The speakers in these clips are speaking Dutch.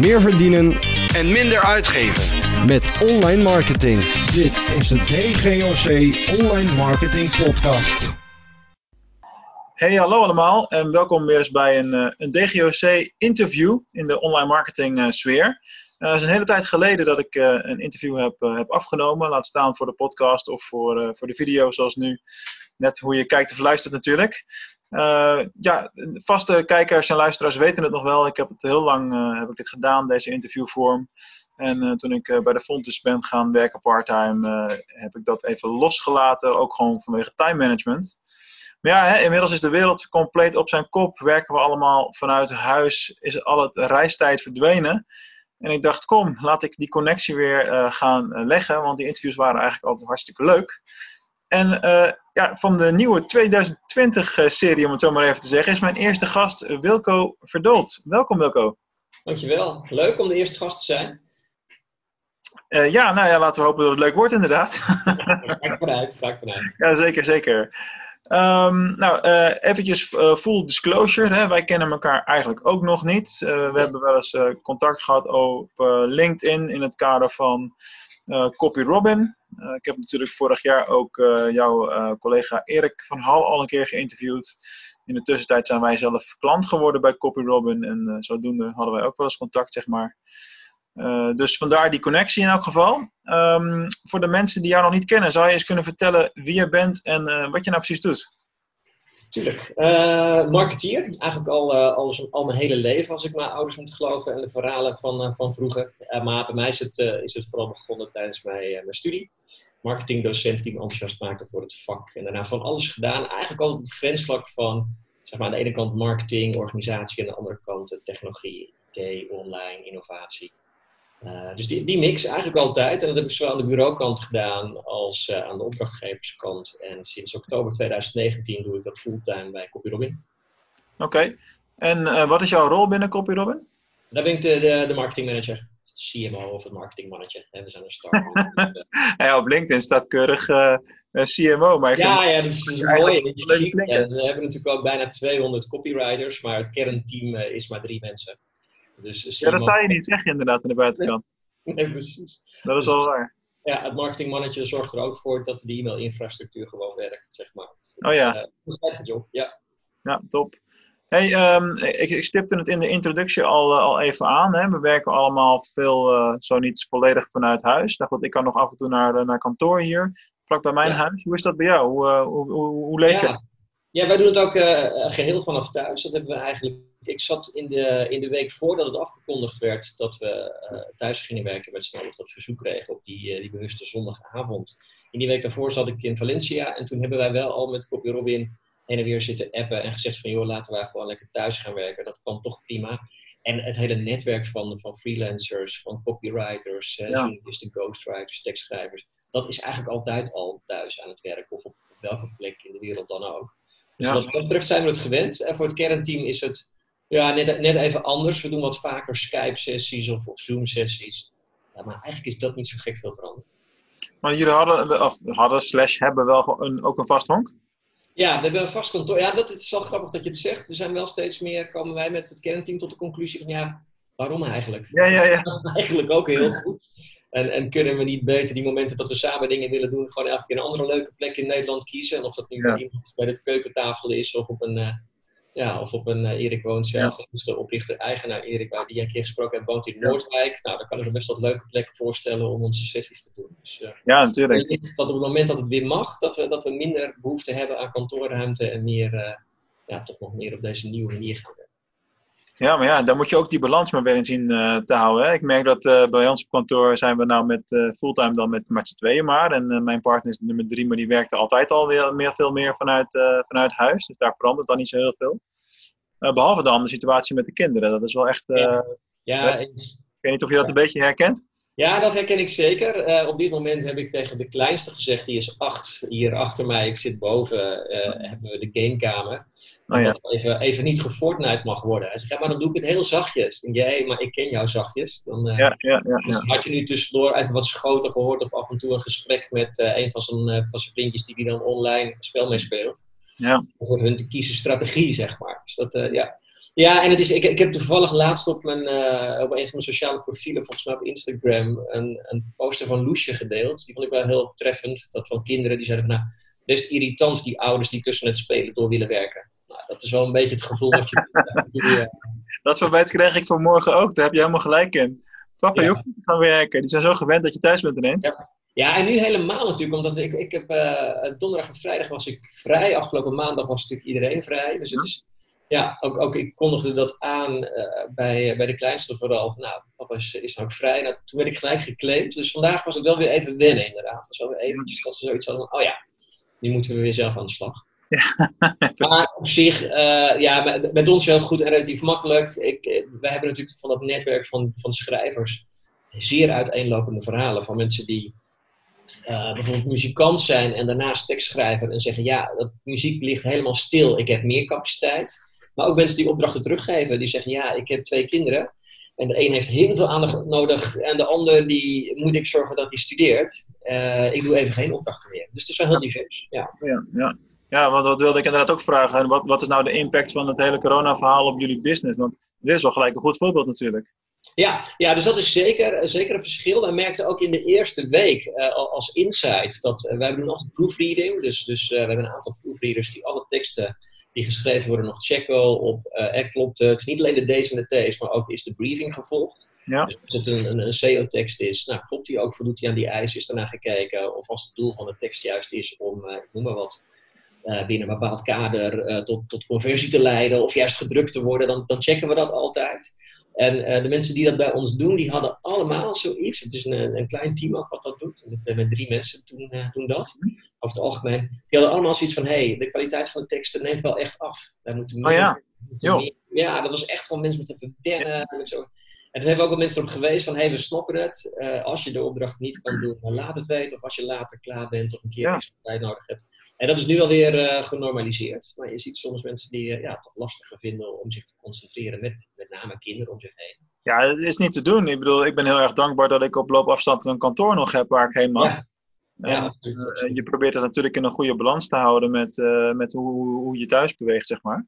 meer verdienen en minder uitgeven. met online marketing. Dit is de DGOC Online Marketing Podcast. Hey, hallo allemaal en welkom weer eens bij een, eh, een DGOC interview in de online marketing eh, sfeer. Eh, het is een hele tijd geleden dat ik eh, een interview heb, heb afgenomen. Laat staan voor de podcast of voor, eh, voor de video zoals nu. Net hoe je kijkt of luistert natuurlijk. Eh, ja, vaste kijkers en luisteraars weten het nog wel. Ik heb het heel lang eh, heb ik dit gedaan, deze interviewvorm. En eh, toen ik bij de Fontes ben gaan werken parttime, heb ik dat even losgelaten. Ook gewoon vanwege time management. Maar ja, hè, inmiddels is de wereld compleet op zijn kop. Werken we allemaal vanuit huis, is al het reistijd verdwenen. En ik dacht, kom, laat ik die connectie weer gaan leggen. Want die interviews waren eigenlijk altijd hartstikke leuk. En eh, ja, van de nieuwe 2020-serie, om het zo maar even te zeggen, is mijn eerste gast Wilco Verdold. Welkom Wilco. Dankjewel. Leuk om de eerste gast te zijn. Eh, ja, nou ja, laten we hopen dat het leuk wordt inderdaad. Daar ga ik vanuit. Ga ik vanuit. ja, zeker, zeker. Ehm, nou, eh eventjes full disclosure. Hè. Wij kennen elkaar eigenlijk ook nog niet. We hebben wel eens contact gehad op LinkedIn in het kader van Copy Robin. Eh, ik heb natuurlijk vorig jaar ook eh, jouw eh, collega Erik van Hal al een keer geïnterviewd. In de tussentijd zijn wij zelf klant geworden bij Copy Robin. En zodoende hadden wij ook wel eens contact, zeg maar. Dus vandaar die connectie in elk geval. Ehm, voor de mensen die jou nog niet kennen, zou je eens kunnen vertellen wie je bent en wat je nou precies doet? Tuurlijk. Eh, marketeer. Eigenlijk al, eh, al, zo- al mijn hele leven, als ik mijn ouders moet geloven en de verhalen van, eh, van vroeger. Maar bij mij is het, is het vooral begonnen tijdens mijn, mijn studie. Marketingdocent die me enthousiast maakte voor het vak. En daarna van alles gedaan. Eigenlijk altijd op het grensvlak van, zeg maar, aan de ene kant marketing, organisatie. En aan de andere kant technologie, IT, online, innovatie. Eh, dus die, die mix eigenlijk altijd. En dat heb ik zowel aan de bureaukant gedaan als eh, aan de opdrachtgeverskant. En sinds oktober 2019 doe ik dat fulltime bij CopyRobin. Oké. En eh, wat is jouw rol binnen Copy Robin? Daar ben ik de, de, de marketingmanager. De CMO of het marketingmannetje. En we zijn een start-up. Ja, op LinkedIn staat keurig CMO, maar ja, ja, dat is, dat is mooi. en we hebben natuurlijk ook bijna 200 copywriters. Maar het kernteam is maar drie mensen. Dus, ja, dat zou je niet zeggen inderdaad aan de buitenkant. Nee, precies. Dat is wel waar. Ja, het marketingmannetje zorgt er ook voor dat de e-mail-infrastructuur gewoon werkt, zeg maar. Dus dat Oh ja. is, dat is echt de job, ja. Ja, top. Hey, ehm, ik, ik stipte het in de introductie al, eh, al even aan. Hè. We werken allemaal veel, eh, zo niet volledig vanuit huis. Dacht dat ik kan nog af en toe naar, naar kantoor hier, vlak bij mijn Ja. huis. Hoe is dat bij jou? Hoe, hoe, hoe, hoe leef je? Ja. ja, wij doen het ook eh, geheel vanaf thuis. Dat hebben we eigenlijk. Ik zat in de, in de week voordat het afgekondigd werd dat we eh, thuis gingen werken met snel of dat verzoek kregen op die, eh, die bewuste zondagavond. In die week daarvoor zat ik in Valencia en toen hebben wij wel al met Copy Robin heen en weer zitten appen en gezegd van joh, laten wij gewoon lekker thuis gaan werken. Dat kan toch prima. En het hele netwerk van, van freelancers, van copywriters, eh, Ja. journalisten, ghostwriters, tekstschrijvers, dat is eigenlijk altijd al thuis aan het werk of op, op welke plek in de wereld dan ook. Dus Ja. wat dat betreft zijn we het gewend. En voor het kernteam is het ja, net, net even anders. We doen wat vaker Skype-sessies of, of Zoom-sessies. Ja, maar eigenlijk is dat niet zo gek veel veranderd. Maar jullie hadden, of hadden slash hebben wel een, ook een vast honk? Ja, we hebben een vast kantoor. Ja, dat is wel grappig dat je het zegt. We zijn wel steeds meer, komen wij met het kernteam tot de conclusie van ja, waarom eigenlijk? Ja, ja, ja. eigenlijk ook heel goed. En, en kunnen we niet beter die momenten dat we samen dingen willen doen, gewoon elke keer een andere leuke plek in Nederland kiezen? En of dat nu Ja. bij iemand bij de keukentafel is of op een, eh, ja, of op een eh, Erik woont zelf. Dat is de oprichter-eigenaar Erik, waar die jij een keer gesproken hebt, woont in Ja. Noordwijk. Nou, dan kan ik me best wat leuke plekken voorstellen om onze sessies te doen. Dus eh, Ja, natuurlijk. wellicht dat op het moment dat het weer mag, dat we, dat we minder behoefte hebben aan kantoorruimte en meer, eh, ja, toch nog meer op deze nieuwe manier gaan werken. Ja, maar ja, daar moet je ook die balans maar weer in zien eh, te houden. Hè. Ik merk dat eh, bij ons op kantoor zijn we nou met eh, fulltime dan met, met z'n tweeën maar. En mijn partner is nummer drie, maar die werkte altijd al weer meer, veel meer vanuit, vanuit huis. Dus daar verandert dan niet zo heel veel. Eh, behalve dan de situatie met de kinderen. Dat is wel echt. Ja. Ik weet niet of je dat een beetje herkent. Ja, dat herken ik zeker. Op dit moment heb ik tegen de kleinste gezegd, die is acht, hier achter mij, ik zit boven, hebben we de gamekamer. Oh ja. Dat het even, even niet gefortnite mag worden. Hij zegt, ja, maar dan doe ik het heel zachtjes. En jij, maar ik ken jou zachtjes. Dan, eh, Ja, ja, ja. dus ja. had je nu tussendoor even wat schoten gehoord of af en toe een gesprek met eh, een van zijn, eh, van zijn vriendjes die die dan online een spel mee speelt. Ja. Voor hun te kiezen strategie, zeg maar. Dus dat, ja. Ja, en het is, ik, ik heb toevallig laatst op, mijn, op een van mijn sociale profielen, volgens mij op Instagram, een, een poster van Loesje gedeeld. Die vond ik wel heel treffend. Dat van kinderen die zeiden van, nou, best irritant die ouders die tussen het spelen door willen werken. Nou, dat is wel een beetje het gevoel wat je... dat verwijt kreeg ik vanmorgen ook, daar heb je helemaal gelijk in. Papa, ja. je hoeft niet te gaan werken. Die zijn zo gewend dat je thuis bent ineens. Ja. Ja, en nu helemaal natuurlijk, omdat ik, ik heb uh, donderdag en vrijdag was ik vrij. Afgelopen maandag was natuurlijk iedereen vrij. Dus het is, ja, ook, ook ik kondigde dat aan uh, bij, bij de kleinste vooral. Van, nou, papa is, is ook vrij. Nou, toen werd ik gelijk geclaimd. Dus vandaag was het wel weer even wennen inderdaad. Was wel weer eventjes dat ze zoiets hadden van, oh ja, nu moeten we weer zelf aan de slag. Ja, maar op zich, uh, ja, met, met ons heel goed en relatief makkelijk. Ik, wij hebben natuurlijk van dat netwerk van, van schrijvers zeer uiteenlopende verhalen van mensen die uh, bijvoorbeeld muzikant zijn en daarnaast tekstschrijver en zeggen: Ja, dat muziek ligt helemaal stil, ik heb meer capaciteit. Maar ook mensen die opdrachten teruggeven, die zeggen: Ja, ik heb twee kinderen. En de een heeft heel veel aandacht nodig en de ander die moet ik zorgen dat hij studeert. Uh, ik doe even geen opdrachten meer. Dus het is wel heel divers. Ja, ja, ja. Ja want dat wilde ik inderdaad ook vragen. Wat, wat is nou de impact van het hele corona-verhaal op jullie business? Want dit is wel gelijk een goed voorbeeld natuurlijk. Ja, ja, dus dat is zeker, zeker een verschil. Wij merkten ook in de eerste week uh, als insight dat uh, wij doen altijd proofreading. Dus, dus uh, we hebben een aantal proofreaders die alle teksten die geschreven worden nog checken op er klopt het. Niet alleen de D's en de T's, maar ook is de briefing gevolgd. Ja. Dus als het een, een, een SEO-tekst is, nou, klopt die ook, voldoet die aan die eisen, is daarna gekeken. Of als het doel van de tekst juist is om, ik noem maar wat, binnen een bepaald kader tot, tot conversie te leiden of juist gedrukt te worden, dan, dan checken we dat altijd. En uh, de mensen die dat bij ons doen, die hadden allemaal zoiets. Het is een, een klein team ook wat dat doet. Met, met drie mensen doen, doen dat, over het algemeen. Die hadden allemaal zoiets van, hé, hey, de kwaliteit van de teksten neemt wel echt af. Daar moeten we oh ja? Meer, ja, dat was echt gewoon mensen met even wennen. Ja. Met zo. En toen hebben we ook wel mensen erop geweest van, hé, hey, we snappen het. als je de opdracht niet kan doen, dan laat het weten. Of als je later klaar bent of een keer ja. extra tijd nodig hebt. En dat is nu alweer uh, genormaliseerd. Maar je ziet soms mensen die uh, ja, het toch lastiger vinden om zich te concentreren met met name kinderen om zich heen. Ja, het is niet te doen. Ik bedoel, ik ben heel erg dankbaar dat ik op loopafstand een kantoor nog heb waar ik heen mag. Ja. En, ja, absoluut, absoluut. je probeert het natuurlijk in een goede balans te houden met, uh, met hoe, hoe je thuis beweegt, zeg maar.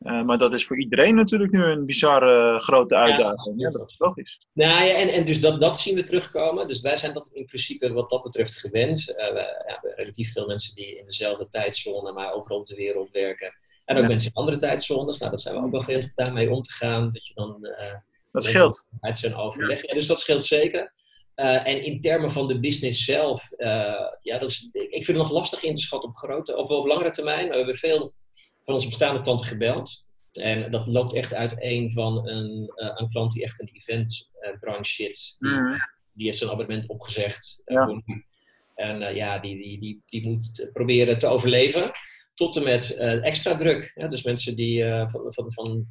Uh, maar dat is voor iedereen natuurlijk nu een bizarre grote uitdaging. Ja, ja dat is logisch. Nou ja, en, en dus dat, dat zien we terugkomen. Dus wij zijn dat in principe wat dat betreft gewend. Uh, we, ja, we relatief veel mensen die in dezelfde tijdzone, maar overal op de wereld werken. En ook mensen in andere tijdzones. Nou, dat zijn we ook wel gewend om daarmee om te gaan. Dat je dan. Dat scheelt. Uit zijn overleg. Ja. dus dat scheelt zeker. En in termen van de business zelf, ja, dat is, ik vind het nog lastig in te schatten op grote, op, op langere termijn. Maar we hebben veel van onze bestaande klanten gebeld. En dat loopt echt uit een van een, uh, een klant die echt in de eventbranche zit. Die, mm. die, heeft zijn abonnement opgezegd ja. voor nu. En ja, die, die, die, die moet proberen te overleven tot en met extra druk. Ja, dus mensen die van, van, van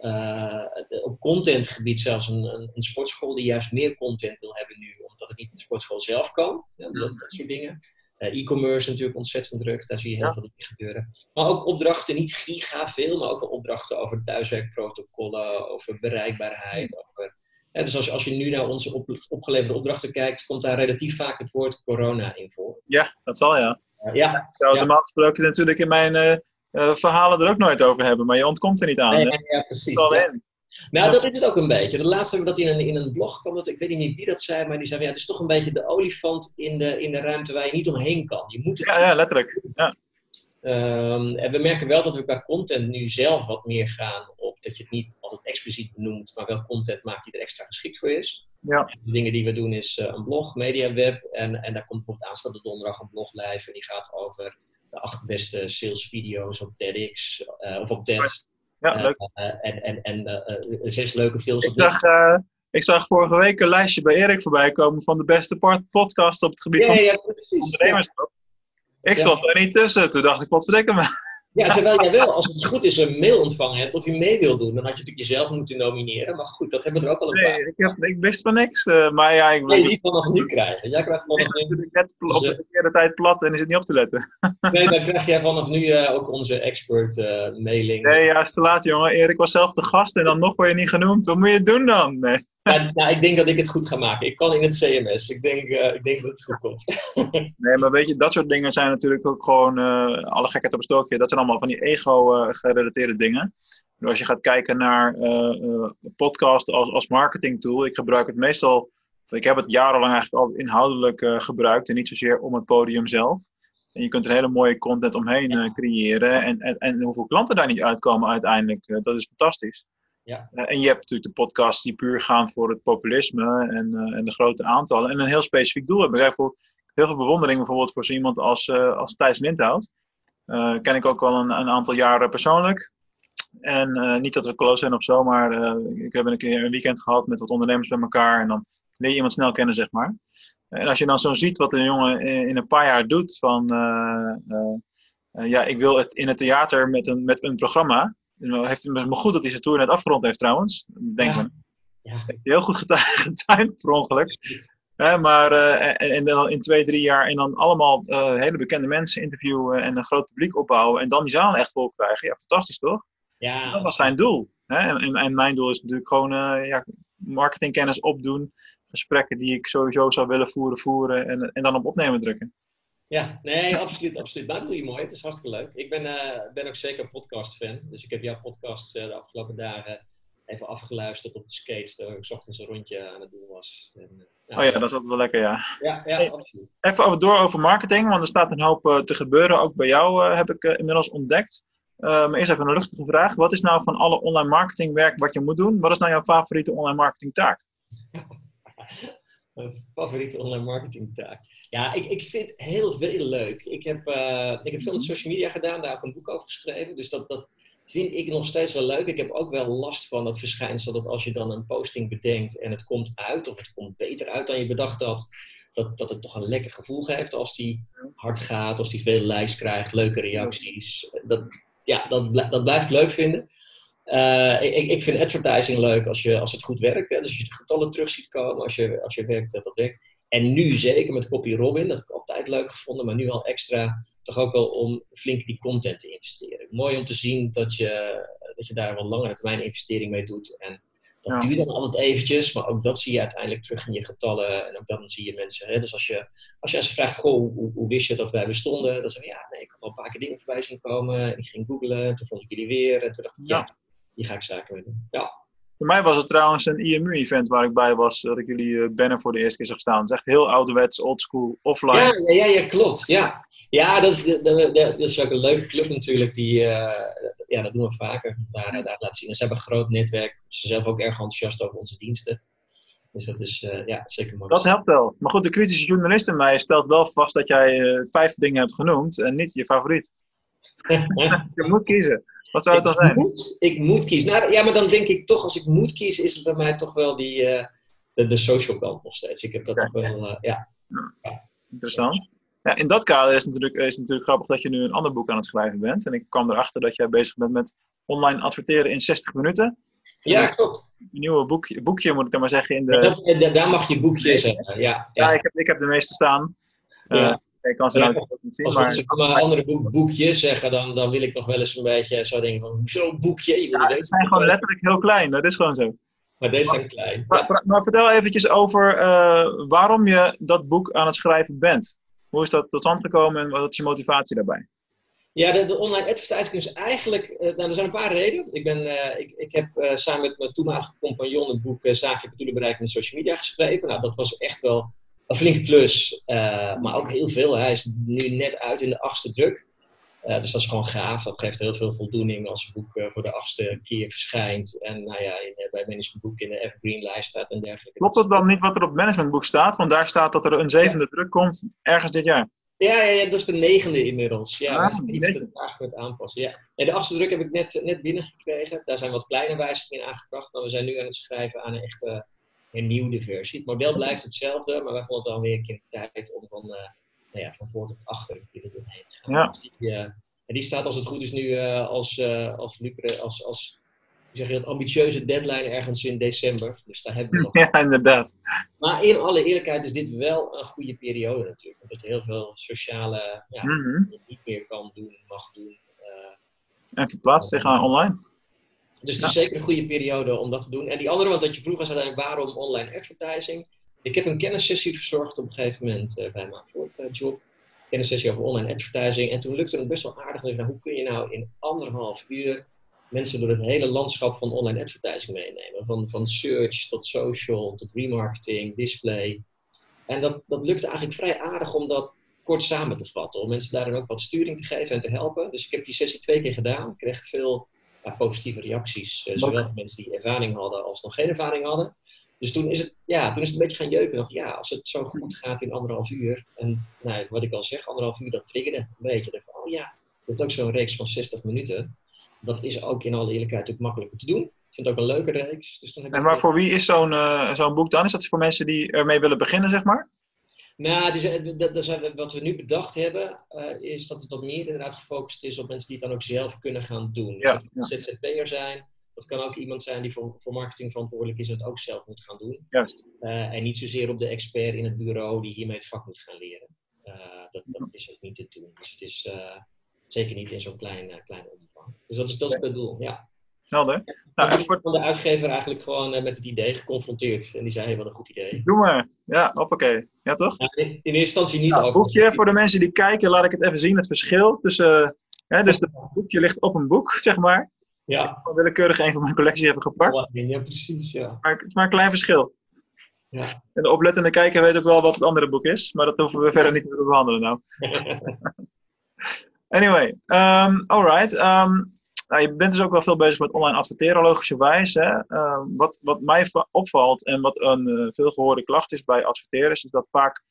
uh, op contentgebied zelfs een, een, een, sportschool die juist meer content wil hebben nu, omdat het niet in de sportschool zelf kan. Ja, dat, dat, soort dingen. E-commerce natuurlijk ontzettend druk, daar zie je heel ja. veel dingen gebeuren. Maar ook opdrachten, niet giga veel, maar ook wel opdrachten over thuiswerkprotocollen, over bereikbaarheid. Over, ja, dus als, als je nu naar onze op, opgeleverde opdrachten kijkt, komt daar relatief vaak het woord corona in voor. Ja, dat zal ja. Ja, ik zou het normaal gesproken natuurlijk in mijn uh, uh, verhalen er ook nooit over hebben, maar je ontkomt er niet aan. Nee, ja, precies. Ja. Nou, dat is het ook een beetje. De laatste dat in een, in een blog kwam. Dat, ik weet niet wie dat zei, maar die zei: ja, het is toch een beetje de olifant in de, in de ruimte waar je niet omheen kan. Je moet ja, ja, letterlijk. Ja. Um, en we merken wel dat we qua content nu zelf wat meer gaan op dat je het niet altijd expliciet benoemt, maar wel content maakt die er extra geschikt voor is. Ja. De dingen die we doen is uh, een blog, MediaWeb. En, en daar komt bijvoorbeeld aanstaande donderdag een blog live. En die gaat over de acht beste salesvideo's op TEDx uh, of op TED. Ja, uh, leuk. en en, en zes leuke films ik op zag, ik zag vorige week een lijstje bij Erik voorbij komen van de beste podcasts op het gebied ja, van ja, precies, ondernemerschap. Ja. Ik stond er niet tussen. Toen dacht ik, wat verdekken me. Ja, terwijl jij wel, als het goed is, een mail ontvangen hebt of je mee wil doen, dan had je natuurlijk jezelf moeten nomineren. Maar goed, dat hebben we er ook al een nee, paar. Ik, heb, ik wist van niks. Uh, maar ja, ik Nee, die vanaf nu krijgen. Jij krijgt vanaf nu. Ik net op de verkeerde tijd plat en is het niet op te letten. nee, dan krijg jij vanaf nu uh, ook onze expert uh, mailing. Nee, ja, is te laat, jongen. Erik was zelf de gast en dan nog word je niet genoemd. Wat moet je doen dan? Nee. Ja, nou, ik denk dat ik het goed ga maken. Ik kan in het CMS. Ik denk, uh, ik denk dat het goed komt. nee, maar weet je, dat soort dingen zijn natuurlijk ook gewoon, uh, alle gekheid op een stokje, dat zijn allemaal van die ego-gerelateerde dingen. als je gaat kijken naar uh, podcast als, als marketing tool, ik gebruik het meestal, ik heb het jarenlang eigenlijk al inhoudelijk gebruikt en niet zozeer om het podium zelf. En je kunt er hele mooie content omheen creëren en, en, en hoeveel klanten daar niet uitkomen uiteindelijk, dat is fantastisch. Ja. en je hebt natuurlijk de podcasts die puur gaan voor het populisme en, en de grote aantallen en een heel specifiek doel hebben. Ik heb heel veel bewondering bijvoorbeeld voor zo iemand als, als Thijs Lindhout. ken ik ook al een, een aantal jaren persoonlijk. En niet dat we close zijn of zo, maar ik heb een keer een weekend gehad met wat ondernemers bij elkaar. En dan leer je iemand snel kennen, zeg maar. En als je dan zo ziet wat een jongen in, een paar jaar doet van... Ja, ik wil het in het theater met een, met een programma. Heeft het me goed dat hij zijn tour net afgerond heeft trouwens. Denk ja. ja. Heeft heel goed getimed per ongeluk. maar en, en, dan in twee, drie jaar en dan allemaal hele bekende mensen interviewen en een groot publiek opbouwen. En dan die zaal echt vol krijgen. Ja, fantastisch toch? Ja. Dat was zijn doel. Hè? En, en, mijn doel is natuurlijk gewoon uh, ja, marketingkennis opdoen. Gesprekken die ik sowieso zou willen voeren, voeren. En, en dan op opnemen drukken. Ja, nee, absoluut, absoluut. Dat doe je mooi. Het is hartstikke leuk. Ik ben, uh, ben ook zeker een podcast-fan. Dus ik heb jouw podcast uh, de afgelopen dagen even afgeluisterd op de skates. Terwijl ik ochtends een rondje aan het doen was. En, oh ja, dat is altijd wel lekker, ja. Ja, ja hey, absoluut. Even over, door over marketing, want er staat een hoop te gebeuren. Ook bij jou heb ik inmiddels ontdekt. Maar eerst even een luchtige vraag. Wat is nou van alle online marketingwerk wat je moet doen? Wat is nou jouw favoriete online marketingtaak? Mijn favoriete online marketingtaak? Ja, ik, ik vind heel veel leuk. Ik heb, uh, ik heb veel met social media gedaan, daar ook een boek over geschreven. Dus dat, dat vind ik nog steeds wel leuk. Ik heb ook wel last van het verschijnsel dat als je dan een posting bedenkt en het komt uit, of het komt beter uit dan je bedacht had, dat, dat het toch een lekker gevoel geeft als die hard gaat, als die veel likes krijgt, leuke reacties. Dat, ja, dat, dat blijf ik leuk vinden. Uh, ik, ik vind advertising leuk als, je, als het goed werkt. Hè? Dus als je de getallen terug ziet komen, als je, als je werkt, dat werkt. En nu zeker met Copy Robin, dat heb ik altijd leuk gevonden, maar nu al extra toch ook wel om flink die content te investeren. Mooi om te zien dat je, dat je daar wat langere termijn investering mee doet. En dat ja. duurt dan altijd eventjes, maar ook dat zie je uiteindelijk terug in je getallen. En ook dan zie je mensen. Hè? Dus als je, als je ze vraagt, goh, hoe, hoe, wist je dat wij bestonden? Dan zeg je, ja, nee, ik had al een paar keer dingen voorbij zien komen. En ik ging googlen, toen vond ik jullie weer. En toen dacht ik, ja, ja hier ga ik zaken mee doen. Ja. Voor mij was het trouwens een IMU-event waar ik bij was, dat ik jullie uh, banner voor de eerste keer zag staan. Het is echt heel ouderwets, oldschool, offline. Ja, ja, ja, klopt. Ja, ja dat, is, dat, dat, is ook een leuke club natuurlijk. Die, uh, ja, dat doen we vaker. Daar, daar laten zien. En ze hebben een groot netwerk. Ze zijn zelf ook erg enthousiast over onze diensten. Dus dat is uh, ja, zeker mooi. Dat helpt wel. Maar goed, de kritische journalist in mij stelt wel vast dat jij vijf dingen hebt genoemd en niet je favoriet. je moet kiezen. Wat zou het dan zijn? Moet, ik moet kiezen. Nou, ja, maar dan denk ik toch, als ik moet kiezen, is het bij mij toch wel die, uh, de, de social kant nog steeds. Ik heb dat wel, uh, ja. ja. Interessant. Ja, in dat kader is het, natuurlijk, is het natuurlijk grappig dat je nu een ander boek aan het schrijven bent. En ik kwam erachter dat jij bezig bent met online adverteren in 60 minuten. Ja, klopt. Een nieuwe boekje, boekje, moet ik dan maar zeggen. In de... Dat, daar mag je boekje zeggen. Ja, ja. ja ik, heb, ik heb de meeste staan. Ja. Uh, ik kan ze nou ook niet zien. Als maar... ze maar een andere boek, boekje zeggen, dan, dan wil ik nog wel eens een beetje zo denken van, hoezo boekje? Je ja, ze zijn gewoon letterlijk heel klein, dat is gewoon zo. Maar deze zijn klein. Maar, maar, maar vertel eventjes over uh, waarom je dat boek aan het schrijven bent. Hoe is dat tot stand gekomen en wat is je motivatie daarbij? Ja, de, de online advertising is eigenlijk, uh, nou er zijn een paar redenen. Ik, ben, uh, ik, ik heb samen met mijn toenmalige compagnon het boek Zakelijk doelen bereiken met social media geschreven. Nou, dat was echt wel een flinke plus, uh, maar ook heel veel. Hij is nu net uit in de achtste druk. Uh, dus dat is gewoon gaaf. Dat geeft heel veel voldoening als het boek uh, voor de achtste keer verschijnt. En nou ja, in, bij managementboek in de Evergreen lijst staat en dergelijke. Klopt het dan niet wat er op managementboek staat? Want daar staat dat er een zevende ja. druk komt ergens dit jaar. Ja, ja, ja, dat is de negende inmiddels. Ja, ah, dat is iets te met aanpassen. Ja. En de achtste druk heb ik net, net binnengekregen. Daar zijn wat kleine wijzigingen aangebracht. Maar we zijn nu aan het schrijven aan een echte hernieuwde versie. Het model blijft hetzelfde, maar wij vonden het dan weer een keer tijd om van, uh, nou ja, van voor tot achter een keer doorheen te gaan. Ja. Dus die, uh, en die staat als het goed is nu uh, als, als, lucre, als, als zeg je dat, ambitieuze deadline ergens in december. Dus daar hebben we nog. Ja, inderdaad. Maar in alle eerlijkheid is dit wel een goede periode natuurlijk. Omdat je heel veel sociale ja, mm -hmm. niet meer kan doen, mag doen. en verplaatst zich online. Dus het is zeker een goede periode om dat te doen. En die andere, want dat je vroeg was uiteindelijk waarom online advertising. Ik heb een kennissessie verzorgd op een gegeven moment uh, bij mijn vorige job. Kennissessie over online advertising. En toen lukte het best wel aardig. Nou, hoe kun je nou in anderhalf uur mensen door het hele landschap van online advertising meenemen. Van, van search tot social, tot remarketing, display. En dat, dat lukt eigenlijk vrij aardig om dat kort samen te vatten. Om mensen daarin ook wat sturing te geven en te helpen. Dus ik heb die sessie twee keer gedaan. Ik kreeg veel ja, positieve reacties. Uh, zowel van mensen die ervaring hadden als nog geen ervaring hadden. Dus toen is het, ja, toen is het een beetje gaan jeuken. Dacht, ja, als het zo goed gaat in anderhalf uur. En nou, wat ik al zeg, anderhalf uur, dat triggerde een beetje. Dacht, oh ja, je hebt ook zo'n reeks van 60 minuten. Dat is ook in alle eerlijkheid ook makkelijker te doen. Ik vind het ook een leuke reeks. Dus en maar voor wie is zo'n uh, zo'n boek dan? Is dat voor mensen die ermee willen beginnen, zeg maar? Nou, het is, dat, dat wat we nu bedacht hebben, uh, is dat het wat meer inderdaad gefocust is op mensen die het dan ook zelf kunnen gaan doen. Dus Ja, dat kan een ZZP'er zijn, dat kan ook iemand zijn die voor, voor marketing verantwoordelijk is en het ook zelf moet gaan doen. Juist. Uh, en niet zozeer op de expert in het bureau die hiermee het vak moet gaan leren. Uh, dat, dat is ook niet te doen. Dus het is zeker niet in zo'n klein, klein omvang. Dus dat is, dat is het doel, ja. Helder. Nou, ik word van de uitgever eigenlijk gewoon uh, met het idee geconfronteerd. En die zei, hey, wat een goed idee. Doe maar. Ja, hoppakee. Ja, toch? Ja, in, in, eerste instantie niet. Nou, ook. boekje, voor de mensen die kijken, laat ik het even zien. Het verschil tussen... Uh, hè, dus het boekje ligt op een boek, zeg maar. Ja. Ik willekeurig een van mijn collectie hebben gepakt. Ja, precies, ja. Maar het is maar een klein verschil. Ja. En de oplettende kijker weet ook wel wat het andere boek is. Maar dat hoeven we verder niet te behandelen nou. anyway, um, alright. Um, nou, je bent dus ook wel veel bezig met online adverteren, logischerwijs. Hè? Uh, wat, wat mij opvalt en wat een uh, veelgehoorde klacht is bij adverteerders, is dat vaak,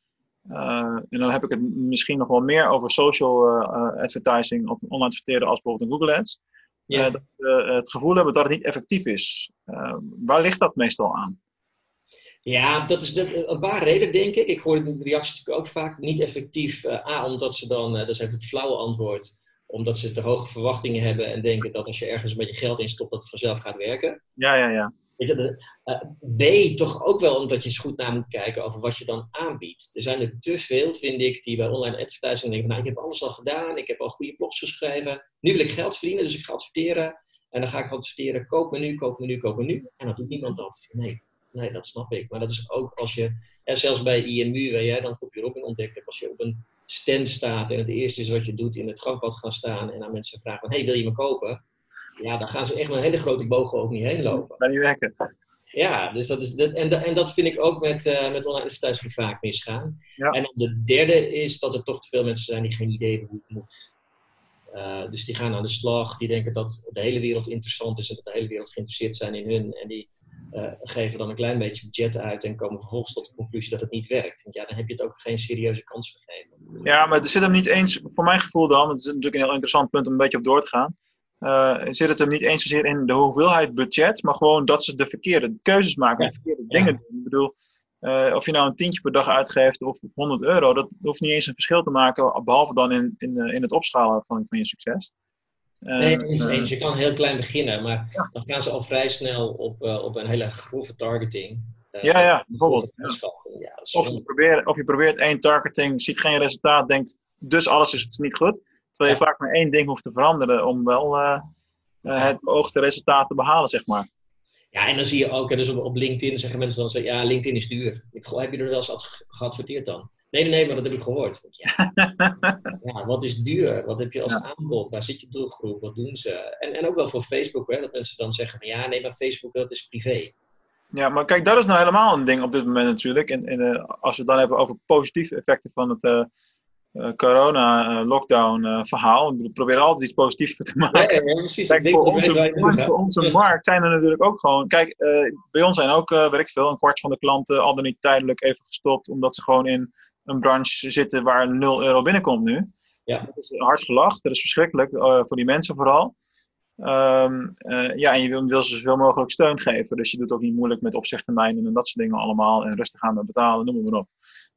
uh, en dan heb ik het misschien nog wel meer over social advertising of online adverteren als bijvoorbeeld een Google Ads. Dat we het gevoel hebben dat het niet effectief is. waar ligt dat meestal aan? Ja, dat is de, een paar redenen, denk ik. Ik hoor de reacties natuurlijk ook vaak niet effectief. A, omdat ze dan, dat is even het flauwe antwoord, omdat ze te hoge verwachtingen hebben en denken dat als je ergens een beetje geld in stopt, dat het vanzelf gaat werken. Ja, ja, ja. Weet je, uh, B, toch ook wel omdat je eens goed naar moet kijken over wat je dan aanbiedt. Er zijn er te veel, vind ik, die bij online advertising denken: nou, ik heb alles al gedaan, ik heb al goede blogs geschreven, nu wil ik geld verdienen, dus ik ga adverteren. En dan ga ik adverteren: koop me nu, koop me nu, koop me nu. En dan doet niemand dat. Nee, nee, dat snap ik. Maar dat is ook als je, en zelfs bij IMU, waar jij dan kopje Robin ontdekt hebt, als je op een stand staat en het eerste is wat je doet in het gangpad gaan staan en aan mensen vragen van, hey, wil je me kopen? Ja, dan gaan ze echt met een hele grote bogen over niet heen lopen. Dat niet werken. Ja, dus dat is, dat, en, en dat vind ik ook met, uh, met online advertising vaak misgaan. Ja. En dan de derde is dat er toch te veel mensen zijn die geen idee hebben hoe het moet. Uh, dus die gaan aan de slag, die denken dat de hele wereld interessant is en dat de hele wereld geïnteresseerd zijn in hun. En die uh, geven dan een klein beetje budget uit en komen vervolgens tot de conclusie dat het niet werkt. Want ja, dan heb je het ook geen serieuze kans gegeven. Ja, maar er zit hem niet eens, voor mijn gevoel dan, het is natuurlijk een heel interessant punt om een beetje op door te gaan. Uh, zit het hem niet eens zozeer in de hoeveelheid budget, maar gewoon dat ze de verkeerde keuzes maken, Ja. de verkeerde dingen doen. Ik bedoel, uh, of je nou een tientje per dag uitgeeft of 100 euro, dat hoeft niet eens een verschil te maken, behalve dan in, in, in het opschalen van, van je succes. Nee, En, eens, eh, eens. Je kan heel klein beginnen, maar dan gaan ze al vrij snel op, uh, op een hele grove targeting. Uh, Ja, ja, bijvoorbeeld, Ja, is Of je, probeert, of je probeert één targeting, ziet geen resultaat, denkt dus alles is niet goed. Terwijl je vaak maar één ding hoeft te veranderen om wel uh, het beoogde resultaat te behalen, zeg maar. Ja, en dan zie je ook, dus op, op LinkedIn zeggen mensen dan, zo, ja, LinkedIn is duur. Ik, heb je er wel eens ad- geadverteerd dan? Nee, nee, nee, maar dat heb ik gehoord. Ja, ja wat is duur? Wat heb je als Ja. aanbod? Waar zit je doelgroep? Wat doen ze? En, en ook wel voor Facebook, hè, dat mensen dan zeggen van, ja, nee, maar Facebook, dat is privé. Ja, maar kijk, dat is nou helemaal een ding op dit moment natuurlijk. En, en uh, als we het dan hebben over positieve effecten van het uh, corona-lockdown-verhaal. we proberen altijd iets positiefs te maken. Ja, ja, precies. Kijk, voor, onze, markt, voor onze markt zijn er natuurlijk ook gewoon. Kijk, uh, bij ons zijn ook, uh, weet ik veel, een kwart van de klanten al dan niet tijdelijk even gestopt. Omdat ze gewoon in een branche zitten waar 0 euro binnenkomt nu. Ja. Dat is hard gelacht, dat is verschrikkelijk uh, voor die mensen vooral. Um, ja, en je wil, wil, ze zoveel mogelijk steun geven. Dus je doet ook niet moeilijk met opzegtermijnen en dat soort dingen allemaal. En rustig aan met betalen, noem maar op.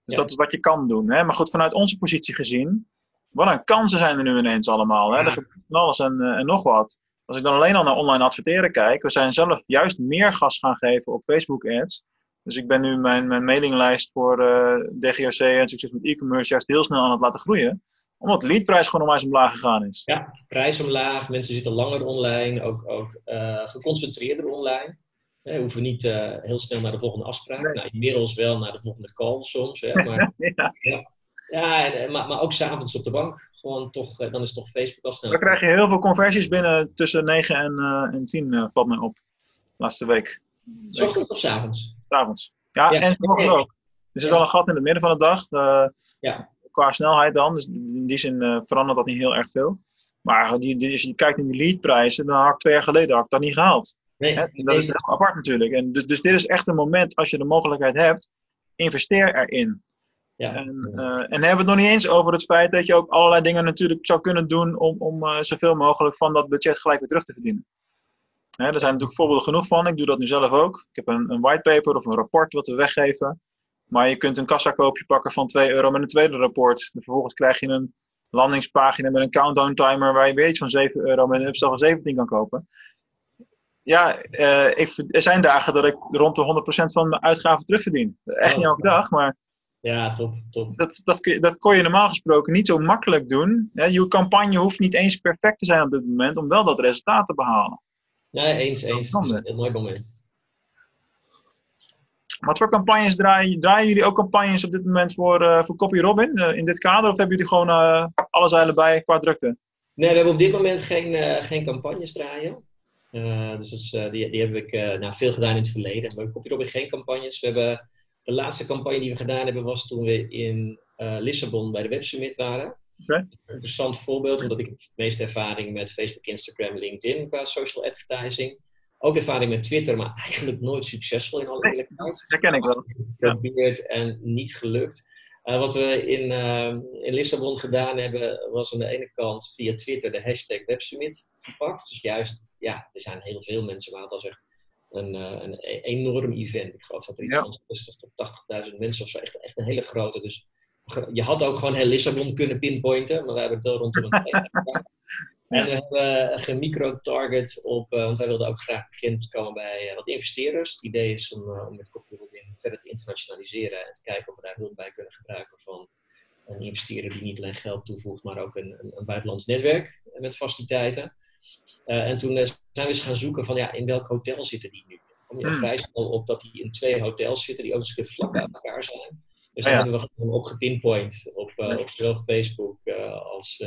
Dus Ja. dat is wat je kan doen. Hè? Maar goed, vanuit onze positie gezien, wat een kansen zijn er nu ineens allemaal. Hè? Ja. Er gebeurt van alles en, uh, en nog wat. Als ik dan alleen al naar online adverteren kijk, we zijn zelf juist meer gas gaan geven op Facebook ads. Dus ik ben nu mijn, mijn mailinglijst voor uh, DGOC en succes met e-commerce juist heel snel aan het laten groeien. Omdat de leadprijs gewoon onwijs omlaag gegaan is. Ja, prijs omlaag, mensen zitten langer online, ook, ook uh, geconcentreerder online. We hoeven niet uh, heel snel naar de volgende afspraak. Nee. Nou, inmiddels wel naar de volgende call soms. Hè, maar, ja. ja, ja en, maar, maar ook s'avonds op de bank. gewoon toch, dan is toch Facebook wel snel. Dan krijg je heel veel conversies binnen tussen 9 en, en 10, valt mij op. Laatste week. S ochtends of s avonds? S avonds. Ja, ja en s'morgens okay. ook. Er zit ja. wel een gat in het midden van de dag. ja. Qua snelheid dan. Dus in die zin uh, verandert dat niet heel erg veel. Maar die, die, als je kijkt naar die leadprijzen, dan had ik twee jaar geleden had ik dat niet gehaald. Nee? Dat is heel apart natuurlijk. En dus, dus dit is echt een moment, als je de mogelijkheid hebt, investeer erin. Ja. En, uh, en hebben we het nog niet eens over het feit dat je ook allerlei dingen natuurlijk zou kunnen doen om, om uh, zoveel mogelijk van dat budget gelijk weer terug te verdienen. Hè, er zijn natuurlijk voorbeelden genoeg van. Ik doe dat nu zelf ook. Ik heb een, een whitepaper of een rapport wat we weggeven. Maar je kunt een kassakoopje pakken van 2 euro met een tweede rapport. En vervolgens krijg je een landingspagina met een countdown timer waar je weer iets van 7 euro met een upstel van 17 kan kopen. Ja, uh, ik, er zijn dagen dat ik rond de 100% van mijn uitgaven terugverdien. Echt niet elke dag, maar ja, top, top. Dat, dat, dat kon je normaal gesproken niet zo makkelijk doen. Je campagne hoeft niet eens perfect te zijn op dit moment om wel dat resultaat te behalen. Ja, eens, eens. Dat is een mooi moment. Wat voor campagnes draaien, draaien jullie ook campagnes op dit moment voor, uh, voor Copy Robin uh, in dit kader? Of hebben jullie gewoon uh, alle zeilen bij qua drukte? Nee, we hebben op dit moment geen, geen campagnes draaien. Dus dat is, die, die heb ik nou, veel gedaan in het verleden. Maar Copy Robin geen campagnes. We hebben de laatste campagne die we gedaan hebben was toen we in Lissabon bij de Web Summit waren. Okay. Interessant voorbeeld, omdat ik het meeste ervaring met Facebook, Instagram, LinkedIn qua social advertising. Ook ervaring met Twitter, maar eigenlijk nooit succesvol in alle nee, eerlijkheid. Dat herken ik wel. Geprobeerd ja. en niet gelukt. Uh, wat we in, uh, in Lissabon gedaan hebben, was aan de ene kant via Twitter de hashtag WebSummit gepakt. Dus juist, ja, er zijn heel veel mensen, maar dat was echt een, uh, een enorm event. Ik geloof dat er iets ja. van 60 tot 80.000 mensen of zo, echt, echt een hele grote. Dus je had ook gewoon heel Lissabon kunnen pinpointen, maar wij hebben het wel rondom een gedaan. En we hebben gemicro-target op, uh, want wij wilden ook graag bekend komen bij wat investeerders. Het idee is om, om met copywriting verder te internationaliseren en te kijken of we daar hulp bij kunnen gebruiken van een investeerder die niet alleen geld toevoegt, maar ook een, een, een buitenlands netwerk met faciliteiten. En toen zijn we eens gaan zoeken van ja, in welk hotel zitten die nu? Kom je er vrij snel op dat die in twee hotels zitten die ook een keer vlak bij elkaar zijn. Dus daar ja. hebben we gewoon op gepinpoint op, op zowel Facebook als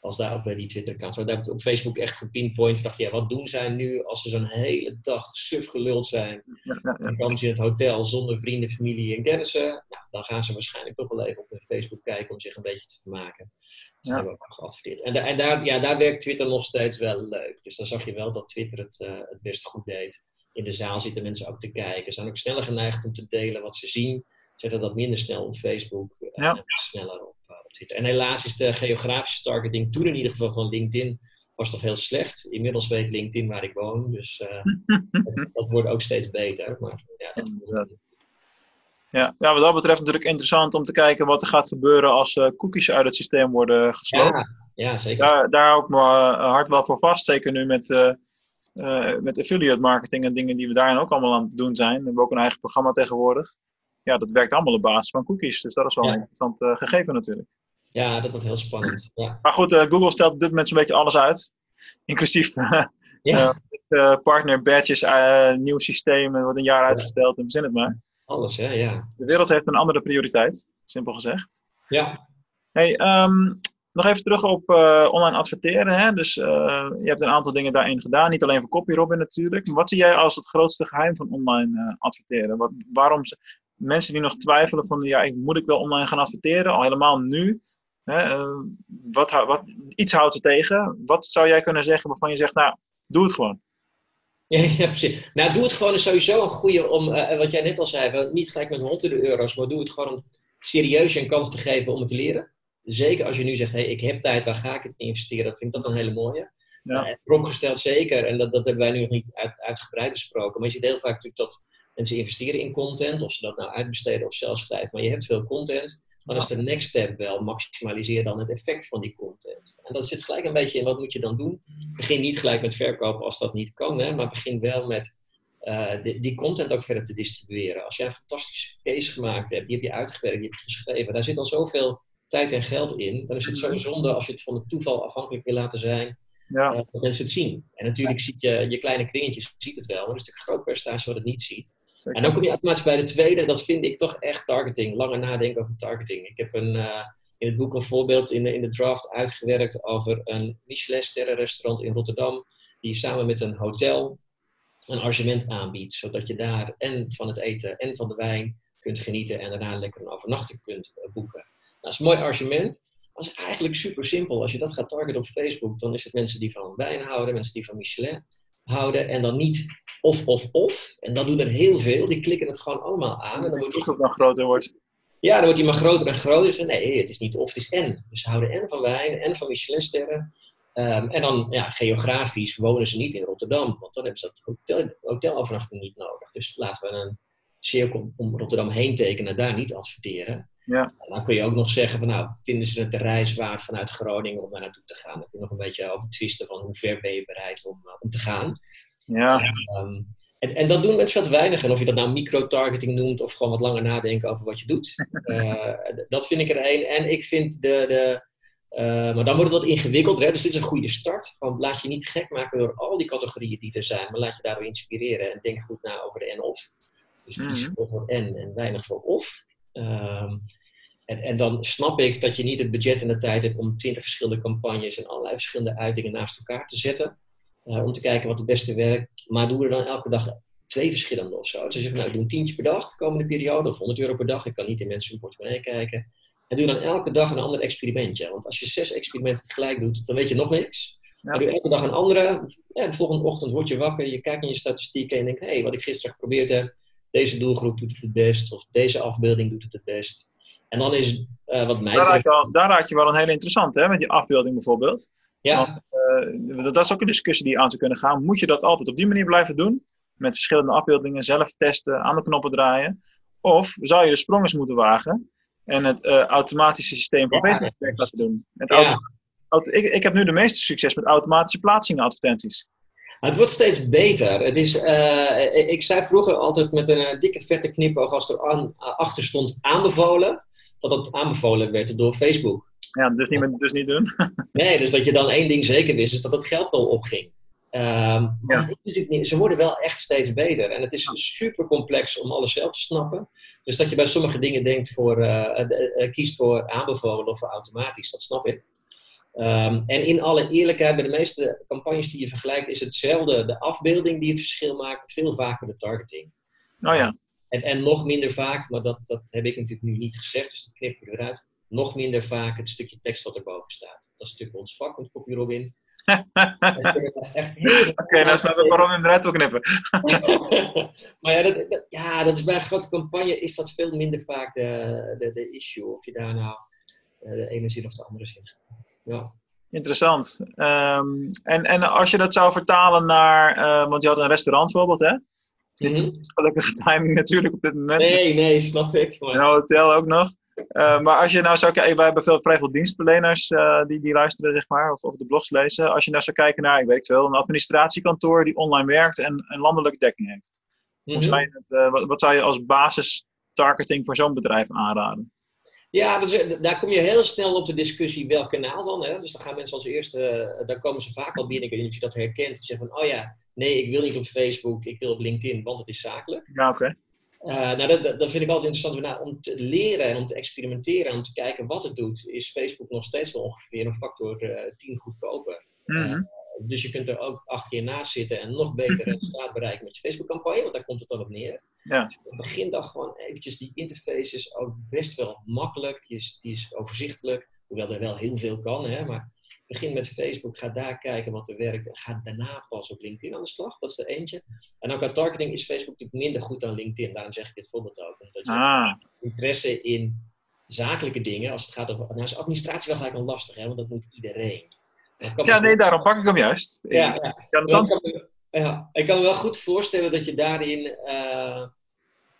als daar bij die Twitter-accounts. Maar daar heb ik op Facebook echt gepinpoint. Ik dacht, ja, wat doen zij nu als ze zo'n hele dag suf geluld zijn? Ja, ja, Dan komen ze in het hotel zonder vrienden, familie en kennissen. Nou, dan gaan ze waarschijnlijk toch wel even op hun Facebook kijken om zich een beetje te vermaken. Dus dat hebben we geadverteerd. En, da en daar, ja, daar werkt Twitter nog steeds wel leuk. Dus dan zag je wel dat Twitter het, uh, het best goed deed. In de zaal zitten mensen ook te kijken. Ze zijn ook sneller geneigd om te delen wat ze zien. Zetten dat minder snel op Facebook. Ja. En sneller op Twitter. En helaas is de geografische targeting toen in ieder geval van LinkedIn was toch heel slecht. Inmiddels weet LinkedIn waar ik woon, dus uh, dat, dat, wordt ook steeds beter. Maar ja, dat... ja, ja, wat dat betreft natuurlijk interessant om te kijken wat er gaat gebeuren als uh, cookies uit het systeem worden gesloten. Ja, ja zeker. Daar, daar hou ik me uh, hard wel voor vast, zeker nu met, met affiliate marketing en dingen die we daarin ook allemaal aan het doen zijn. We hebben ook een eigen programma tegenwoordig ja, dat werkt allemaal op basis van cookies. Dus dat is wel Ja. een interessant gegeven natuurlijk. Ja, dat wordt heel spannend. Ja, Maar goed, Google stelt op dit moment zo'n beetje alles uit. Inclusief ja partner badges, nieuw systeem, wordt een jaar uitgesteld en verzin het maar. Alles hè, ja. De wereld heeft een andere prioriteit, simpel gezegd. Ja, Hey, um, nog even terug op online adverteren. Hè? Dus je hebt een aantal dingen daarin gedaan. Niet alleen voor CopyRobin natuurlijk. Maar wat zie jij als het grootste geheim van online adverteren? Wat, waarom mensen die nog twijfelen van ja, ik, moet ik wel online gaan adverteren, al helemaal nu. Hè, uh, wat, wat, iets houdt ze tegen. Wat zou jij kunnen zeggen waarvan je zegt, nou, doe het gewoon. Ja, ja, precies. Nou, doe het gewoon is sowieso een goede om, uh, wat jij net al zei, niet gelijk met honderden euro's, maar doe het gewoon om serieus een kans te geven om het te leren. Zeker als je nu zegt, hey, ik heb tijd, waar ga ik het investeren? Dat vind ik dat een hele mooie. Ja. Uh, Propgesteld zeker, en dat, dat hebben wij nu nog niet uit, uitgebreid besproken, maar je ziet heel vaak natuurlijk dat mensen investeren in content, of ze dat nou uitbesteden of zelf schrijven. Maar je hebt veel content, dan is de next step wel, maximaliseer dan het effect van die content. En dat zit gelijk een beetje in, wat moet je dan doen? Begin niet gelijk met verkopen als dat niet kan, hè, maar begin wel met uh, die, die, content ook verder te distribueren. Als jij een fantastische case gemaakt hebt, die heb je uitgewerkt, die heb je geschreven, daar zit al zoveel tijd en geld in, dan is het zo zonde als je het van het toeval afhankelijk wil laten zijn, ja. uh, dat mensen het zien. En natuurlijk ziet je, je kleine kringetjes ziet het wel, maar er is natuurlijk een groot percentage wat het niet ziet. En dan kom je automatisch bij de tweede, dat vind ik toch echt targeting. Langer nadenken over targeting. Ik heb een, uh, in het boek een voorbeeld in de, in de draft uitgewerkt over een Michelin-sterrenrestaurant in Rotterdam, die samen met een hotel een arrangement aanbiedt, zodat je daar en van het eten en van de wijn kunt genieten en daarna lekker een overnachting kunt eh, boeken. Nou, dat is een mooi argument. Dat is eigenlijk super simpel. Als je dat gaat targeten op Facebook, dan is het mensen die van wijn houden, mensen die van Michelin houden en dan niet of, of, of. En dat doen er heel veel. Die klikken het gewoon allemaal aan. En dan wordt Die groep dan groter wordt. ja, dan wordt die maar groter en groter. Dus nee, het is niet of, het is en. Dus ze houden en van wijn en van Michelinsterren. Ehm, en dan, ja, geografisch wonen ze niet in Rotterdam. Want dan hebben ze dat hotel, hotelovernachting niet nodig. Dus laten we een cirkel om Rotterdam heen tekenen en daar niet adverteren. Ja. En dan kun je ook nog zeggen van, nou, vinden ze het de reis waard vanuit Groningen om daar naartoe te gaan? Dan kun je nog een beetje over twisten van hoe ver ben je bereid om, uh, om te gaan. Ja. Um, en, en, dat doen mensen wat weinig. En of je dat nou micro-targeting noemt of gewoon wat langer nadenken over wat je doet. Uh, dat vind ik er een. En ik vind de. de uh, maar dan wordt het wat ingewikkelder. Hè? Dus dit is een goede start. Gewoon laat je niet gek maken door al die categorieën die er zijn. Maar laat je daardoor inspireren. En denk goed na over de en-of. Dus kies mm -hmm. voor en en weinig voor of. Um, en, en, dan snap ik dat je niet het budget en de tijd hebt om twintig verschillende campagnes en allerlei verschillende uitingen naast elkaar te zetten. Uh, om te kijken wat het beste werkt. Maar doe er dan elke dag twee verschillende of zo. Dus je zegt, nou, ik doe een tientje per dag de komende periode, of 100 euro per dag. Ik kan niet in mensen hun portemonnee kijken. En doe dan elke dag een ander experimentje. Want als je zes experimenten tegelijk doet, dan weet je nog niks. Ja. Maar doe elke dag een andere. Ja, de volgende ochtend word je wakker, je kijkt in je statistieken en je denkt, hé, hey, wat ik gisteren geprobeerd heb, deze doelgroep doet het het best, of deze afbeelding doet het het best. En dan is uh, wat mij. Daar raak, je wel, daar raak je wel een hele interessante, hè, met die afbeelding bijvoorbeeld. Ja. Want, uh, dat is ook een discussie die aan zou kunnen gaan. Moet je dat altijd op die manier blijven doen? Met verschillende afbeeldingen zelf testen, aan de knoppen draaien? Of zou je de sprong eens moeten wagen en het uh, automatische systeem van Ja. Facebook laten doen? Het Ja. auto- auto- ik, ik heb nu de meeste succes met automatische plaatsingen advertenties. Het wordt steeds beter. Het is, eh, ik zei vroeger altijd met een eh, dikke vette knipoog als er aan, achter stond aanbevolen, dat dat aanbevolen werd door Facebook. Ja, dus niet, dus niet doen. Nee, dus dat je dan één ding zeker wist, is dat het geld wel opging. Ehm, Ja. niet, ze worden wel echt steeds beter. En het is super complex om alles zelf te snappen. Dus dat je bij sommige dingen denkt voor, eh, eh, eh, kiest voor aanbevolen of voor automatisch, dat snap ik. Ehm, en in alle eerlijkheid, bij de meeste campagnes die je vergelijkt, is hetzelfde de afbeelding die het verschil maakt, veel vaker de targeting. Oh ja. En, en nog minder vaak, maar dat, dat heb ik natuurlijk nu niet gezegd, dus dat knippen we eruit. Nog minder vaak het stukje tekst wat erboven staat. Dat is natuurlijk ons vak, want kopje Robin. Oké, nou snap ik waarom hem eruit wil knippen. maar ja dat, dat- ja, dat is bij een grote campagne is dat veel minder vaak de, de, de issue. Of je daar nou eh, de ene zin of de andere zin gaat. Ja. Interessant. Ehm, en, en als je dat zou vertalen naar, eh, want je had een restaurant bijvoorbeeld, hè? Dit Mhm. is gelukkige timing natuurlijk op dit moment. Nee, nee, snap ik. Een hotel ook nog. Eh, maar als je nou zou kijken, wij hebben veel vrij veel dienstverleners eh, die, die luisteren, zeg maar, of, of de blogs lezen. Als je nou zou kijken naar, ik weet veel, een administratiekantoor die online werkt en een landelijke dekking heeft. Mhm. het, eh, wat, wat zou je als basis targeting voor zo'n bedrijf aanraden? Ja, dat is- daar kom je heel snel op de discussie welk kanaal dan. Hè? Dus dan gaan mensen als eerste, eh, daar komen ze vaak al binnen. Ik weet niet of je dat herkent. Ze zeggen van, oh ja, nee, ik wil niet op Facebook, ik wil op LinkedIn, want het is zakelijk. Ja, oké. Eh, nou, dat, dat, dat vind ik altijd interessant. Nou, om te leren en om te experimenteren en om te kijken wat het doet, is Facebook nog steeds wel ongeveer een factor eh 10 goedkoper. Mhm. Dus je kunt er ook achter je naast zitten en nog beter resultaat bereiken met je Facebook-campagne, want daar komt het dan op neer. Ja. Dus het begint dan gewoon eventjes, die interface is ook best wel makkelijk, die is, die is overzichtelijk, hoewel er wel heel veel kan, hè, maar begin met Facebook, ga daar kijken wat er werkt en ga daarna pas op LinkedIn aan de slag, dat is er eentje. En ook qua targeting is Facebook natuurlijk minder goed dan LinkedIn, daarom zeg ik dit voorbeeld ook, omdat je Ah, interesse in zakelijke dingen, als het gaat over, nou is administratie wel gelijk al lastig, hè, want dat moet iedereen. Ja, nee, daarom pak ik hem juist. ja, ja. Ik kan ik me, ja, ik kan me wel goed voorstellen dat je daarin. eh,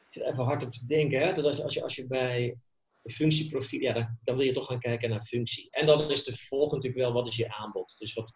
ik zit even hard op te denken. Hè? Dat als, als, je, als je bij een functieprofiel. Ja, dan, dan wil je toch gaan kijken naar functie. En dan is de volgende natuurlijk wel wat is je aanbod. Dus wat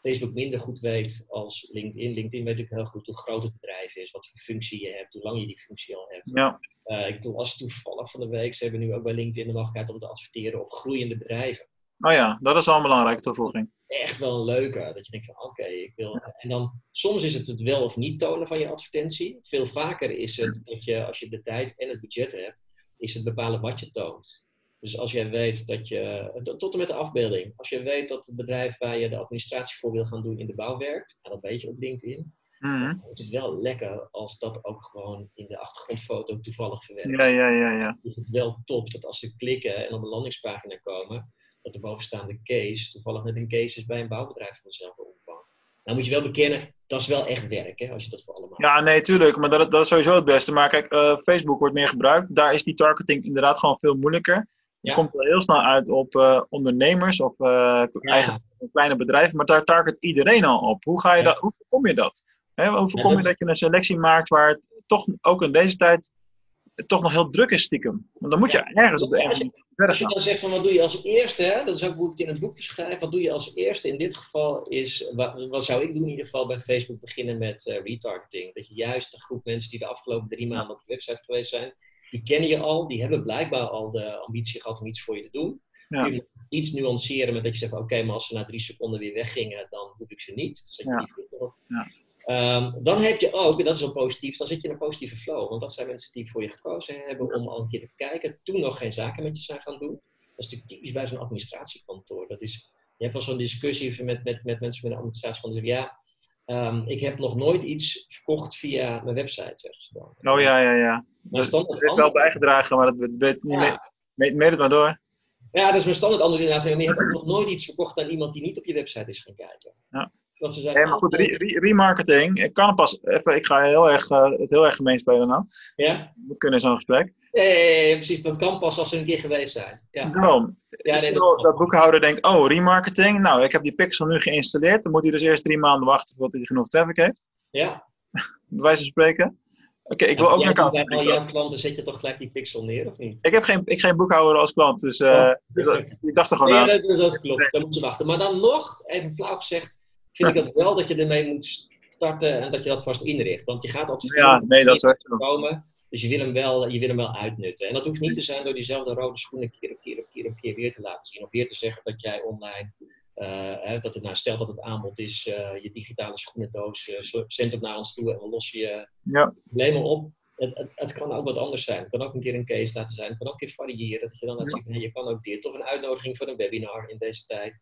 Facebook minder goed weet als LinkedIn. LinkedIn weet natuurlijk heel goed hoe groot het bedrijf is, wat voor functie je hebt, hoe lang je die functie al hebt. Ja, Eh, ik bedoel, als toevallig van de week, ze hebben nu ook bij LinkedIn de mogelijkheid om te adverteren op groeiende bedrijven oh ja, dat is al een belangrijke toevoeging. Echt wel een leuke. Dat je denkt van oké, ik wil. En dan soms is het het wel of niet tonen van je advertentie. Veel vaker is het dat je, als je de tijd en het budget hebt, is het bepalen wat je toont. Dus als jij weet dat je, tot en met de afbeelding, als je weet dat het bedrijf waar je de administratie voor wil gaan doen in de bouw werkt, en dat weet je op LinkedIn, Mhm. dan is het wel lekker als dat ook gewoon in de achtergrondfoto toevallig verwerkt. Ja, ja, ja, ja. is het wel top dat als ze klikken en op een landingspagina komen, dat de bovenstaande case toevallig net een case is bij een bouwbedrijf van dezelfde omvang. Nou moet je wel bekennen, dat is wel echt werk, hè, als je dat voor allemaal. Ja, nee, tuurlijk. Maar dat, dat is sowieso het beste. Maar kijk, eh, Facebook wordt meer gebruikt. Daar is die targeting inderdaad gewoon veel moeilijker. Je Ja. komt wel heel snel uit op eh, ondernemers of eh, eigen kleine bedrijven. Maar daar target iedereen al op. Hoe, ga je Ja. dat, hoe voorkom je dat? Hoe voorkom je dat je een selectie maakt waar het toch ook in deze tijd het toch nog heel druk is stiekem? Want dan moet je Ja. ergens op de verder Als je dan zegt van wat doe je als eerste, hè, dat is ook hoe ik het in het boek beschrijf, wat doe je als eerste in dit geval is, wat, wat zou ik doen in ieder geval bij Facebook beginnen met eh, retargeting. Dat je juist de groep mensen die de afgelopen drie maanden op je website geweest zijn, die kennen je al, die hebben blijkbaar al de ambitie gehad om iets voor je te doen. Ja. Je iets nuanceren met dat je zegt, oké, maar als ze na drie seconden weer weggingen, dan hoef ik ze niet. Dus dat je Ja. erop- Ja. Ehm, dan heb je ook, en dat is wel positief, dan zit je in een positieve flow. Want dat zijn mensen die voor je gekozen hebben om al een keer te kijken, toen nog geen zaken met je zijn gaan doen. Dat is natuurlijk typisch bij zo'n administratiekantoor. Dat is, je hebt wel zo'n discussie met, met, met mensen met een administratiekantoor. Ja, ehm, ik heb nog nooit iets verkocht via mijn website, zeggen ze dan. Oh ja, ja, ja. Maar Dat standaard heeft wel bijgedragen, maar dat weet niet Ja. meer. Meet, het maar door. Ja, dat is mijn standaard antwoord inderdaad. Je hebt nog nooit iets verkocht aan iemand die niet op je website is gaan kijken. Ja. Dat ze zeggen, maar goed, re- re- remarketing. Ik kan pas even, ik ga heel erg, eh, het heel erg gemeen spelen nou. Ja? Moet kunnen in zo'n gesprek. Nee, precies. Dat kan pas als ze een keer geweest zijn. Ja. Daarom. Ja, nee, dat- dat boekhouder denkt, oh, remarketing. Nou, ik heb die pixel nu geïnstalleerd. Dan moet hij dus eerst drie maanden wachten tot hij genoeg traffic heeft. Ja. Bij wijze van spreken. Oké, ik wil Ja, ook naar kant. bij al jouw klanten zet je toch gelijk die pixel neer, of niet? Ik heb geen, ik geen boekhouder als klant, dus Oh. dus dat- ik dacht er gewoon Nee, aan. ja, dat, dat klopt. Dan moet je wachten. Maar dan nog, even flauw gezegd, vind ik dat wel dat je ermee moet starten en dat je dat vast inricht. Want je gaat altijd Ja, nee, dat is komen. Dus je wil, hem wel, je wil hem wel uitnutten. En dat hoeft niet te zijn door diezelfde rode schoenen keer op keer op keer op keer weer te laten zien. Of weer te zeggen dat jij online, hè, dat het nou stelt dat het aanbod is, eh, je digitale schoenendoos, zo- zend hem naar ons toe en we lossen je Ja, problemen op. Het, het, het kan ook wat anders zijn. Het kan ook een keer een case laten zijn. Het kan ook een keer variëren. Dat je dan laat zien, je kan ook dit. Of een uitnodiging voor een webinar in deze tijd.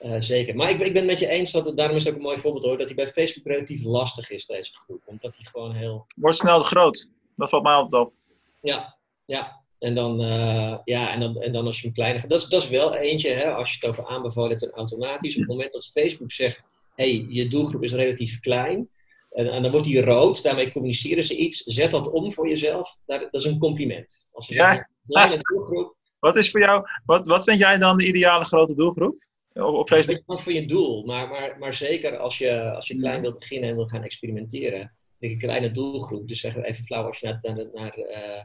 Eh, zeker. Maar ik, ben- ik ben het met je eens dat het, daarom is het ook een mooi voorbeeld hoor, dat hij bij Facebook relatief lastig is, deze groep. Omdat hij gewoon heel wordt snel groot. Dat valt mij altijd op. ja, ja. En dan, eh, ja, en dan, en dan als je hem kleiner gaat. Dat is, dat is wel eentje, hè, als je het over aanbevolen hebt en automatisch. Op het moment dat Facebook zegt: hey, je doelgroep is relatief klein. En, en dan wordt die rood, daarmee communiceren ze iets. Zet dat om voor jezelf. Daar, dat is een compliment. Als ze Ja. zeggen: kleine doelgroep, Wat is voor jou, wat, wat vind jij dan de ideale grote doelgroep? Op, op Facebook? wat voor je doel. Maar, maar, maar zeker als je, als je klein wilt beginnen en wil gaan experimenteren. Denk een kleine doelgroep. Dus zeg even flauw, als je naar, naar, naar eh,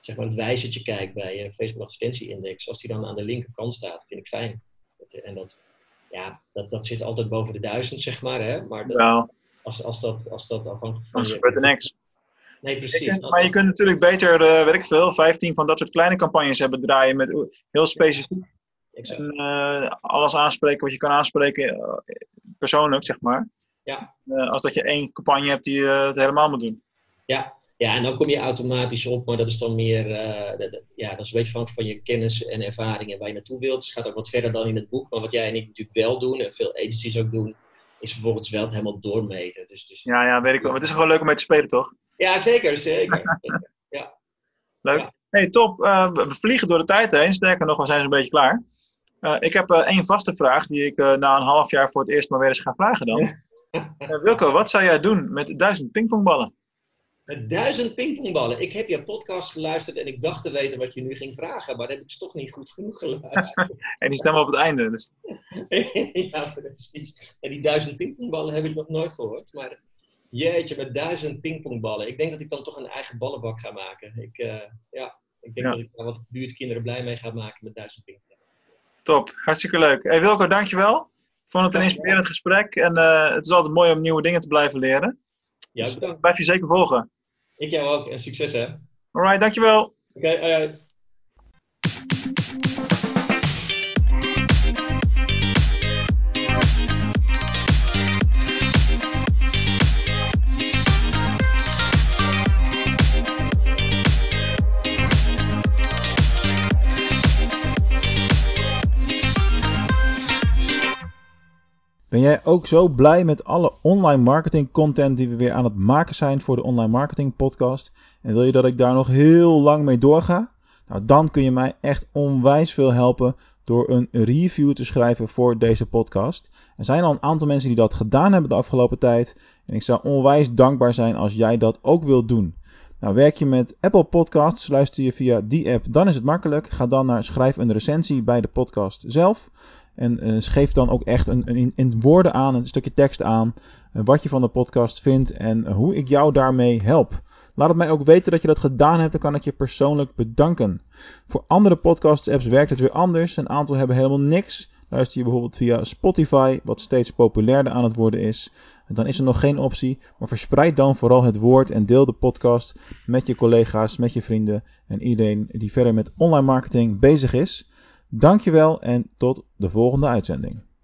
zeg maar het wijzertje kijkt bij Facebook advertentieindex. Als die dan aan de linkerkant staat, vind ik fijn. Dat, en dat, ja, dat, dat zit altijd boven de duizend, zeg maar. Hè? Maar dat, als, als, dat, als dat afhankelijk van je... gebeurt er niks. Nee, precies. kunt- maar je kunt natuurlijk beter, eh weet ik veel, 15 van dat soort kleine campagnes hebben draaien met heel specifiek. En, eh, alles aanspreken wat je kan aanspreken eh, persoonlijk, zeg maar. Ja. Eh, als dat je één campagne hebt die het helemaal moet doen. Ja, ja, en dan kom je automatisch op, maar dat is dan meer, ja, dat is een beetje van, van je kennis en ervaringen waar je naartoe wilt. Dus het gaat ook wat verder dan in het boek, maar wat jij en ik natuurlijk wel doen, en veel agencies ook doen, is vervolgens wel het helemaal doormeten. Dus, dus, Ja, ja, weet ik wel. Maar het is gewoon leuk om mee te spelen, toch? ja, zeker, zeker. zeker. Leuk. Ja. Hey, top. We we vliegen door de tijd heen. Sterker nog, we zijn zo'n beetje klaar. Eh, ik heb eh, één vaste vraag die ik eh, na een half jaar voor het eerst maar weer eens ga vragen dan. Wilco, wat zou jij doen met duizend pingpongballen? Met duizend pingpongballen. Ik heb jouw podcast geluisterd en ik dacht te weten wat je nu ging vragen, maar dat heb ik toch niet goed genoeg geluisterd. En die stemmen op het einde. Dus. ja, precies. En die duizend pingpongballen heb ik nog nooit gehoord. Maar jeetje, met duizend pingpongballen. Ik denk dat ik dan toch een eigen ballenbak ga maken. Ik, ja, ik denk Ja. dat ik daar wat buurtkinderen blij mee ga maken met duizend pingpongballen. Top, hartstikke leuk. Hey Wilco, dankjewel. Ik vond het een inspirerend gesprek en eh, het is altijd mooi om nieuwe dingen te blijven leren. Ja, Dus blijf je zeker volgen. Ik jou ook en succes hè. Oké, Alright, dankjewel. hoi, hoi. jij ook zo blij met alle online marketing content die we weer aan het maken zijn voor de Online Marketing Podcast? En wil je dat ik daar nog heel lang mee doorga? Nou, dan kun je mij echt onwijs veel helpen door een review te schrijven voor deze podcast. Er zijn al een aantal mensen die dat gedaan hebben de afgelopen tijd. En ik zou onwijs dankbaar zijn als jij dat ook wilt doen. Nou, werk je met Apple Podcasts, luister je via die app, dan is het makkelijk. Ga dan naar schrijf een recensie bij de podcast zelf. En uh, geef dan ook echt een, een, in woorden aan, een stukje tekst aan, uh, wat je van de podcast vindt en hoe ik jou daarmee help. Laat het mij ook weten dat je dat gedaan hebt, dan kan ik je persoonlijk bedanken. Voor andere podcast-apps werkt het weer anders. Een aantal hebben helemaal niks. Luister je bijvoorbeeld via Spotify, wat steeds populairder aan het worden is. Dan is er nog geen optie, maar verspreid dan vooral het woord en deel de podcast met je collega's, met je vrienden en iedereen die verder met online marketing bezig is. Dankjewel en tot de volgende uitzending.